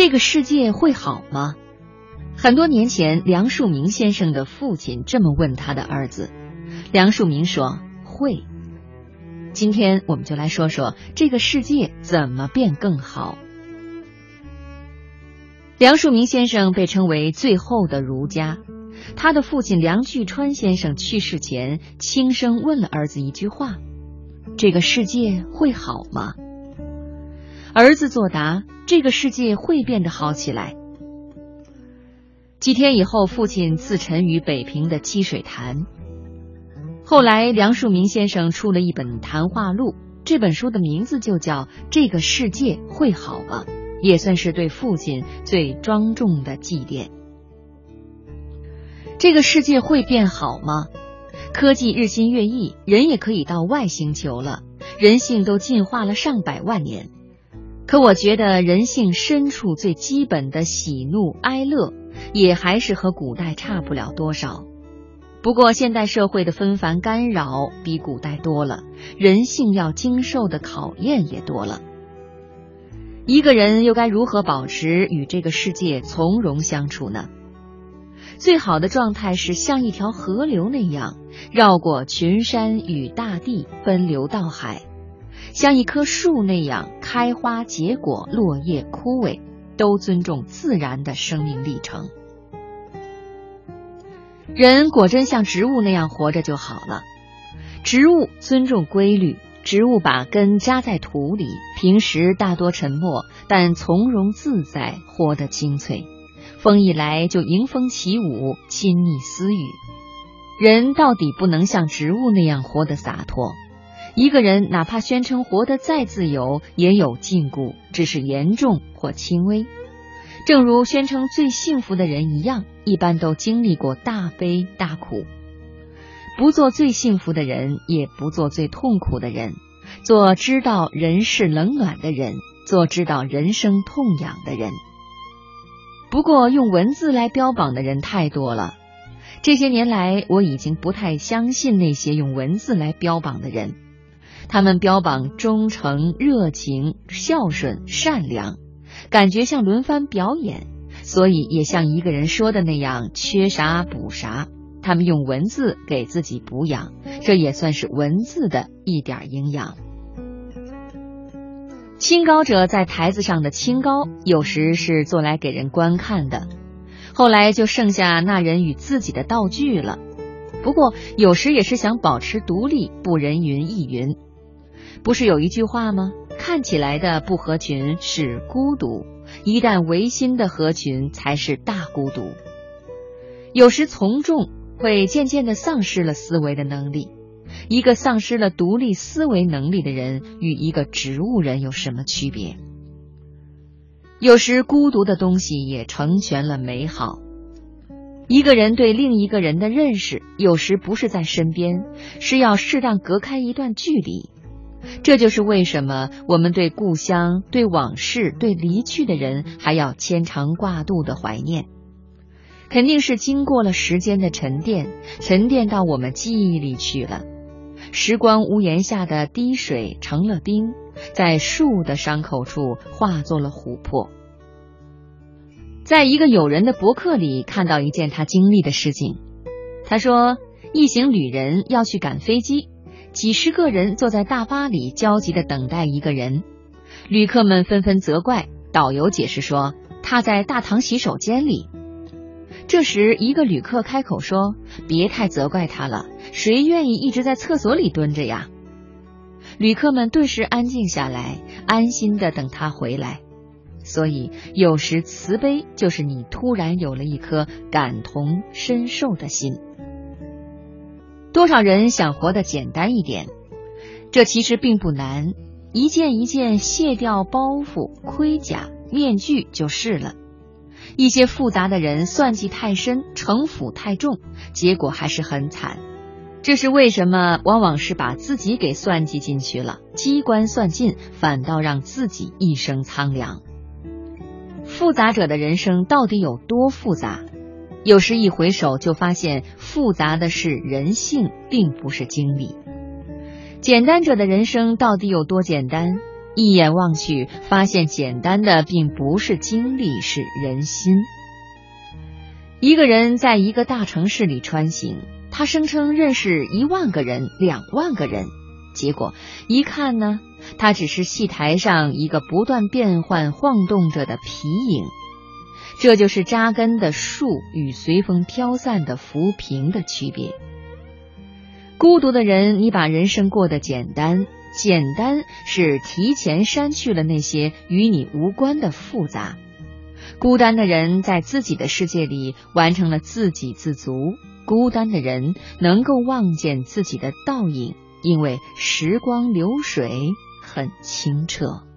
这个世界会好吗？很多年前，梁漱溟先生的父亲这么问他的儿子，梁漱溟说：“会。”今天我们就来说说这个世界怎么变更好。梁漱溟先生被称为最后的儒家，他的父亲梁巨川先生去世前，轻声问了儿子一句话：“这个世界会好吗？”儿子作答：“这个世界会变得好起来。”几天以后，父亲自沉于北平的积水潭。后来，梁漱溟先生出了一本谈话录，这本书的名字就叫《这个世界会好吗》，也算是对父亲最庄重的祭奠。这个世界会变好吗？科技日新月异，人也可以到外星球了，人性都进化了上百万年。可我觉得，人性深处最基本的喜怒哀乐，也还是和古代差不了多少。不过，现代社会的纷繁干扰比古代多了，人性要经受的考验也多了。一个人又该如何保持与这个世界从容相处呢？最好的状态是像一条河流那样绕过群山与大地，奔流到海；像一棵树那样开花结果，落叶枯萎，都尊重自然的生命历程。人果真像植物那样活着就好了。植物尊重规律，植物把根扎在土里，平时大多沉默，但从容自在，活得精粹。风一来就迎风起舞，亲昵私语。人到底不能像植物那样活得洒脱。一个人哪怕宣称活得再自由，也有禁锢，只是严重或轻微。正如宣称最幸福的人一样。一般都经历过大悲大苦，不做最幸福的人，也不做最痛苦的人，做知道人世冷暖的人，做知道人生痛痒的人。不过，用文字来标榜的人太多了。这些年来，我已经不太相信那些用文字来标榜的人。他们标榜忠诚、热情、孝顺、善良，感觉像轮番表演。所以也像一个人说的那样，缺啥补啥。他们用文字给自己补养，这也算是文字的一点营养。清高者在台子上的清高，有时是做来给人观看的，后来就剩下那人与自己的道具了。不过有时也是想保持独立，不人云亦云。不是有一句话吗？看起来的不合群是孤独。一旦违心的合群，才是大孤独。有时从众会渐渐的丧失了思维的能力。一个丧失了独立思维能力的人，与一个植物人有什么区别？有时孤独的东西也成全了美好。一个人对另一个人的认识，有时不是在身边，是要适当隔开一段距离。这就是为什么我们对故乡、对往事、对离去的人还要牵肠挂肚的怀念，肯定是经过了时间的沉淀，沉淀到我们记忆里去了。时光屋檐下的滴水成了冰，在树的伤口处化作了琥珀。在一个友人的博客里看到一件他经历的事情，他说，一行旅人要去赶飞机。几十个人坐在大巴里，焦急的等待一个人。旅客们纷纷责怪，导游解释说他在大堂洗手间里。这时，一个旅客开口说：“别太责怪他了，谁愿意一直在厕所里蹲着呀？”旅客们顿时安静下来，安心的等他回来。所以，有时慈悲就是你突然有了一颗感同身受的心。多少人想活得简单一点？这其实并不难，一件一件卸掉包袱、盔甲、面具就是了。一些复杂的人算计太深，城府太重，结果还是很惨。这是为什么？往往是把自己给算计进去了，机关算尽，反倒让自己一生苍凉。复杂者的人生到底有多复杂？有时一回首，就发现复杂的是人性，并不是经历。简单者的人生到底有多简单？一眼望去，发现简单的并不是经历，是人心。一个人在一个大城市里穿行，他声称认识一万个人、两万个人，结果一看呢，他只是戏台上一个不断变换、晃动着的皮影。这就是扎根的树与随风飘散的浮萍的区别。孤独的人，你把人生过得简单。简单是提前删去了那些与你无关的复杂。孤单的人在自己的世界里完成了自给自足。孤单的人能够望见自己的倒影，因为时光流水很清澈。